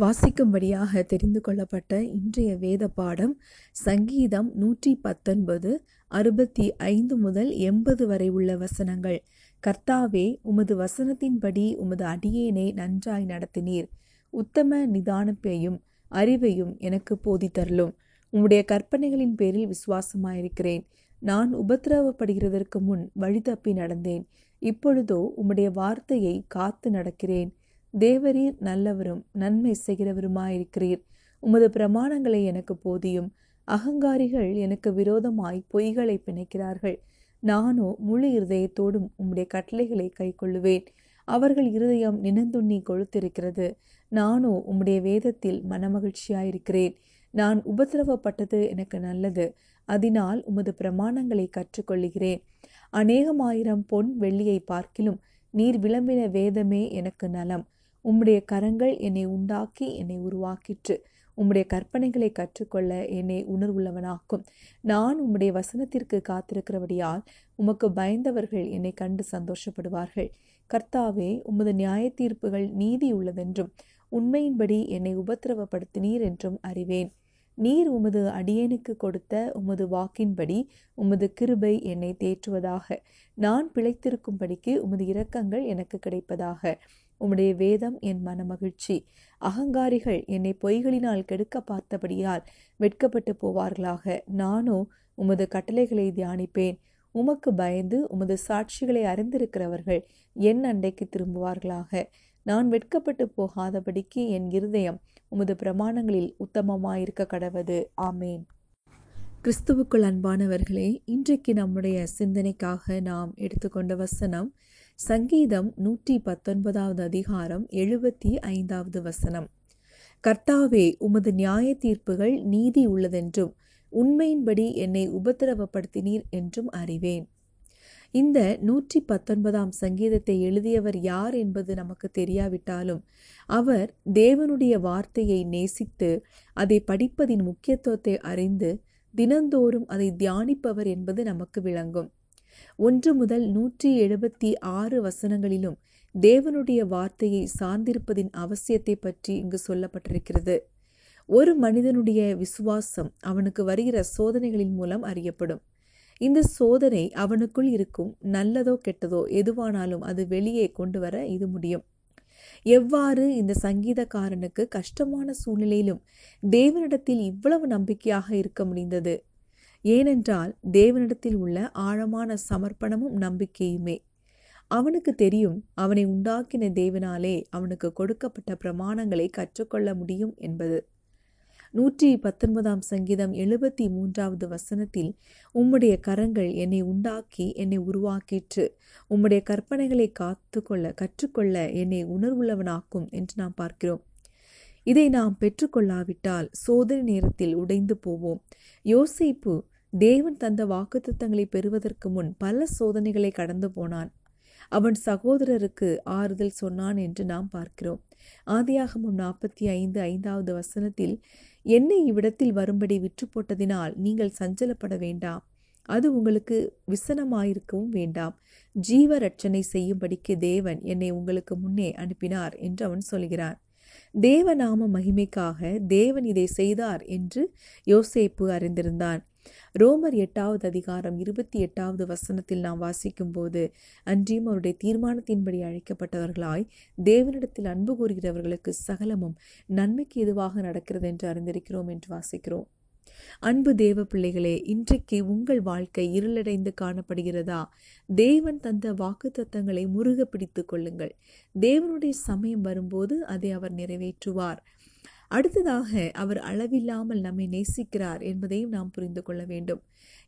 வாசிக்கும்படியாக தெரிந்து கொள்ளப்பட்ட இன்றைய வேத பாடம் சங்கீதம் நூற்றி பத்தொன்பது அறுபத்தி ஐந்து முதல் எண்பது வரை உள்ள வசனங்கள். கர்த்தாவே உமது வசனத்தின்படி உமது அடியேனை நன்றாய் நடத்தினீர். உத்தம நிதானப்பையும் அறிவையும் எனக்கு போதித்தரலும் உம்முடைய கற்பனைகளின் பேரில் விசுவாசமாயிருக்கிறேன். நான் உபத்திரவப்படுகிறதற்கு முன் வழி தப்பி நடந்தேன். இப்பொழுதோ உம்முடைய வார்த்தையை காத்து நடக்கிறேன். தேவரீர் நல்லவரும் நன்மை செய்கிறவருமாயிருக்கிறீர். உமது பிரமாணங்களை எனக்கு போதியும். அகங்காரிகள் எனக்கு விரோதமாய் பொய்களை பிணைக்கிறார்கள். நானோ முழு இருதயத்தோடும் உம்முடைய கட்டளைகளை கைக்கொள்ளுவேன். அவர்கள் இருதயம் நினந்துண்ணி கொழுத்திருக்கிறது. நானோ உம்முடைய வேதத்தில் மனமகிழ்ச்சியாயிருக்கிறேன். நான் உபத்திரவப்பட்டது எனக்கு நல்லது. அதனால் உமது பிரமாணங்களை கற்றுக்கொள்கிறேன் அநேகமாயிரம் பொன் வெள்ளியை பார்க்கிலும் நீர் விளம்பின வேதமே எனக்கு நலம். உம்முடைய கரங்கள் என்னை உண்டாக்கி என்னை உருவாக்கிற்று. உம்முடைய கற்பனைகளை கற்றுக்கொள்ள என்னை உணர்வுள்ளவனாக்கும். நான் உம்முடைய வசனத்திற்கு காத்திருக்கிறபடியால் உமக்கு பயந்தவர்கள் என்னை கண்டு சந்தோஷப்படுவார்கள். கர்த்தாவே உமது நியாய தீர்ப்புகள் நீதி உள்ளதென்றும் உண்மையின்படி என்னை உபத்திரவப்படுத்தினீர் என்றும் அறிவேன். நீர் உமது அடியேனுக்கு கொடுத்த உமது வாக்கின்படி உமது கிருபை என்னை தேற்றுவதாக. நான் பிழைத்திருக்கும்படிக்கு உமது இரக்கங்கள் எனக்கு கிடைப்பதாக. உம்முடைய வேதம் என் மனமகிழ்ச்சி. அகங்காரிகள் என்னை பொய்களினால் கெடுக்க பார்த்தபடியால் வெட்கப்பட்டு போவார்களாக. நானோ உமது கட்டளைகளை தியானிப்பேன். உமக்கு பயந்து உமது சாட்சிகளை அறிந்திருக்கிறவர்கள் என் அண்டைக்கு திரும்புவார்களாக. நான் வெட்கப்பட்டு போகாதபடிக்கு என் இருதயம் உமது பிரமாணங்களில் உத்தமமாயிருக்க கடவது. ஆமேன். கிறிஸ்துவுக்குள் அன்பானவர்களே இன்றைக்கு நம்முடைய சிந்தனைக்காக நாம் எடுத்துக்கொண்ட வசனம் சங்கீதம் நூற்றி பத்தொன்பதாவது அதிகாரம் எழுபத்தி ஐந்தாவது வசனம். கர்த்தாவே உமது நியாய தீர்ப்புகள் நீதி உள்ளதென்றும் உண்மையின்படி என்னை உபத்திரவப்படுத்தினீர் என்றும் அறிவேன். இந்த நூற்றி பத்தொன்பதாம் சங்கீதத்தை எழுதியவர் யார் என்பது நமக்கு தெரியாவிட்டாலும் அவர் தேவனுடைய வார்த்தையை நேசித்து அதை படிப்பதின் முக்கியத்துவத்தை அறிந்து தினந்தோறும் அதை தியானிப்பவர் என்பது நமக்கு விளங்கும். ஒன்று முதல் நூற்றி எழுபத்தி ஆறு வசனங்களிலும் தேவனுடைய வார்த்தையை சார்ந்திருப்பதின் அவசியத்தை பற்றி இங்கு சொல்லப்பட்டிருக்கிறது. ஒரு மனிதனுடைய விசுவாசம் அவனுக்கு வருகிற சோதனைகளின் மூலம் அறியப்படும். இந்த சோதனை அவனுக்குள் இருக்கும் நல்லதோ கெட்டதோ எதுவானாலும் அது வெளியே கொண்டு வர இது முடியும். எவ்வாறு இந்த சங்கீதக்காரனுக்கு கஷ்டமான சூழ்நிலையிலும் தேவனிடத்தில் இவ்வளவு நம்பிக்கையாக இருக்க முடிந்தது? ஏனென்றால் தேவனிடத்தில் உள்ள ஆழமான சமர்ப்பணமும் நம்பிக்கையுமே. அவனுக்கு தெரியும் அவனை உண்டாக்கின தேவனாலே அவனுக்கு கொடுக்கப்பட்ட பிரமாணங்களை கற்றுக்கொள்ள முடியும் என்பது. நூற்றி பத்தொன்பதாம் சங்கீதம் எழுபத்தி மூன்றாவது வசனத்தில் உம்முடைய கரங்கள் என்னை உண்டாக்கி என்னை உருவாக்கிற்று. உம்முடைய கற்பனைகளை காத்துக்கொள்ள கற்றுக்கொள்ள என்னை உணர்வுள்ளவனாக்கும் என்று நாம் பார்க்கிறோம். இதை நாம் பெற்றுக்கொள்ளாவிட்டால் சோதனை நேரத்தில் உடைந்து போவோம். யோசிப்பு தேவன் தந்த வாக்குத்தத்தங்களை பெறுவதற்கு முன் பல சோதனைகளை கடந்து போனான். அவன் சகோதரருக்கு ஆறுதல் சொன்னான் என்று நாம் பார்க்கிறோம். ஆதியாகமம் நாற்பத்தி ஐந்து ஐந்தாவது வசனத்தில் என்னை இவ்விடத்தில் வரும்படி விற்று போட்டதினால் நீங்கள் சஞ்சலப்பட வேண்டாம். அது உங்களுக்கு விசனமாயிருக்கவும் வேண்டாம். ஜீவ ரட்சனை செய்யும்படிக்கு தேவன் என்னை உங்களுக்கு முன்னே அனுப்பினார் என்று அவன் சொல்கிறான். தேவநாம மகிமைக்காக தேவன் இதை செய்தார் என்று யோசேப்பு அறிந்திருந்தான். ரோமர் எட்டாவது அதிகாரம் இருபத்தி எட்டாவது வசனத்தில் நாம் வாசிக்கும் போது அன்றியும் அவருடைய தீர்மானத்தின்படி அழைக்கப்பட்டவர்களாய் தேவனிடத்தில் அன்பு கூறுகிறவர்களுக்கு சகலமும் நன்மைக்கு எதுவாக நடக்கிறது என்று அறிந்திருக்கிறோம் என்று வாசிக்கிறோம். அன்பு தேவ பிள்ளைகளே இன்றைக்கு உங்கள் வாழ்க்கை இருளடைந்து காணப்படுகிறதா? தேவன் தந்த வாக்கு தத்தங்களை முருக பிடித்து கொள்ளுங்கள். தேவனுடைய சமயம் வரும்போது அதை அவர் நிறைவேற்றுவார். அடுத்ததாக அவர் அளவில்லாமல் நம்மை நேசிக்கிறார் என்பதையும் நாம் புரிந்து கொள்ள வேண்டும்.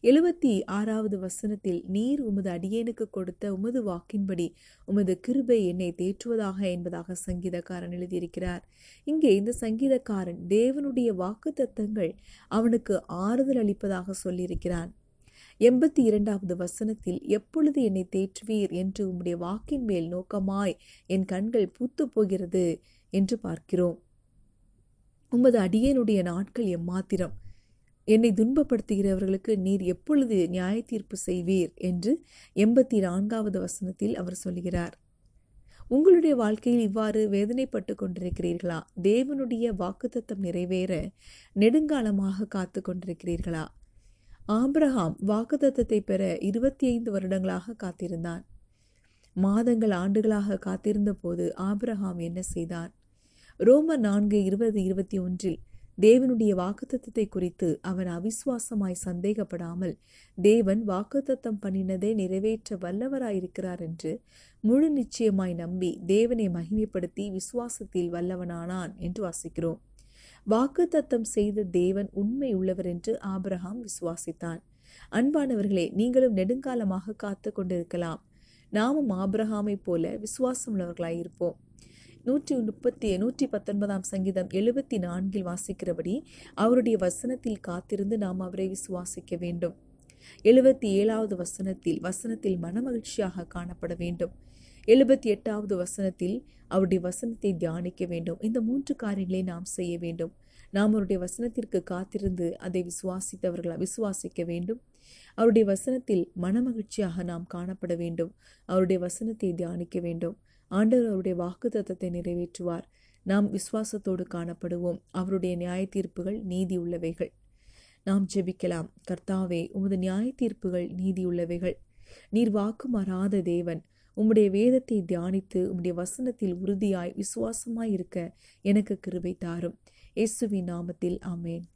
எழுபத்தி ஆறாவது வசனத்தில் நீர் உமது அடியேனுக்கு கொடுத்த உமது வாக்கின்படி உமது கிருபை என்னை தேற்றுவதாக என்பதாக சங்கீதக்காரன் எழுதியிருக்கிறார். இங்கே இந்த சங்கீதக்காரன் தேவனுடைய வாக்கு தத்தங்கள் அவனுக்கு ஆறுதல் அளிப்பதாக சொல்லியிருக்கிறான். எண்பத்தி இரண்டாவது வசனத்தில் எப்பொழுது என்னை தேற்றுவீர் என்று உம்முடைய வாக்கின் மேல் நோக்கமாய் என் கண்கள் பூத்து போகிறது என்று பார்க்கிறோம். உமது அடியேனுடைய நாட்கள் எம்மாத்திரம் என்னை துன்பப்படுத்துகிறவர்களுக்கு நீர் எப்பொழுது நியாய தீர்ப்பு செய்வீர் என்று எண்பத்தி நான்காவது வசனத்தில் அவர் சொல்கிறார். உங்களுடைய வாழ்க்கையில் இவ்வாறு வேதனைப்பட்டு கொண்டிருக்கிறீர்களா? தேவனுடைய வாக்குத்தத்தம் நிறைவேற நெடுங்காலமாக காத்து கொண்டிருக்கிறீர்களா? ஆப்ரஹாம் வாக்குத்தத்தத்தை பெற இருபத்தி ஐந்து வருடங்களாக காத்திருந்தான். மாதங்கள் ஆண்டுகளாக காத்திருந்த போது ஆப்ரஹாம் என்ன செய்தான்? ரோமர் நான்கு இருபது இருபத்தி ஒன்றில் தேவனுடைய வாக்குத்தத்தை குறித்து அவன் அவிசுவாசமாய் சந்தேகப்படாமல் தேவன் வாக்குத்தத்தம் பண்ணினதை நிறைவேற்ற வல்லவராயிருக்கிறார் என்று முழு நிச்சயமாய் நம்பி தேவனை மகிமைப்படுத்தி விசுவாசத்தில் வல்லவனானான் என்று வாசிக்கிறோம். வாக்குத்தத்தம் செய்த தேவன் உண்மை உள்ளவர் என்று ஆபிரகாம் விசுவாசித்தான். அன்பானவர்களே நீங்களும் நெடுங்காலமாக காத்து கொண்டிருக்கலாம். நாமும் ஆபிரகாமை போல விசுவாசம் உள்ளவர்களாயிருப்போம் நூற்றி முப்பத்தி நூற்றி பத்தொன்பதாம் சங்கீதம் எழுபத்தி நான்கில் வாசிக்கிறபடி அவருடைய வசனத்தில் காத்திருந்து நாம் அவரை விசுவாசிக்க வேண்டும். எழுபத்தி ஏழாவது வசனத்தில் வசனத்தில் மனமகிழ்ச்சியாக காணப்பட வேண்டும். எழுபத்தி எட்டாவது வசனத்தில் அவருடைய வசனத்தை தியானிக்க வேண்டும். இந்த மூன்று காரியங்களை நாம் செய்ய வேண்டும். நாம் அவருடைய வசனத்திற்கு காத்திருந்து அதை விசுவாசித்தவர்களை விசுவாசிக்க வேண்டும். அவருடைய வசனத்தில் மனமகிழ்ச்சியாக நாம் காணப்பட வேண்டும். அவருடைய வசனத்தை தியானிக்க வேண்டும். ஆண்டவர் அவருடைய வாக்கு தத்தத்தை நிறைவேற்றுவார். நாம் விசுவாசத்தோடு காணப்படுவோம். அவருடைய நியாய தீர்ப்புகள் நீதி உள்ளவைகள் நாம் ஜெபிக்கலாம். கர்த்தாவே உமது நியாய தீர்ப்புகள் நீதி உள்ளவைகள் நீர் வாக்கு மாறாத தேவன். உம்முடைய வேதத்தை தியானித்து உம்முடைய வசனத்தில் உறுதியாய் விசுவாசமாய் இருக்க எனக்கு கிருபை தாரும். இயேசுவின் நாமத்தில் ஆமேன்.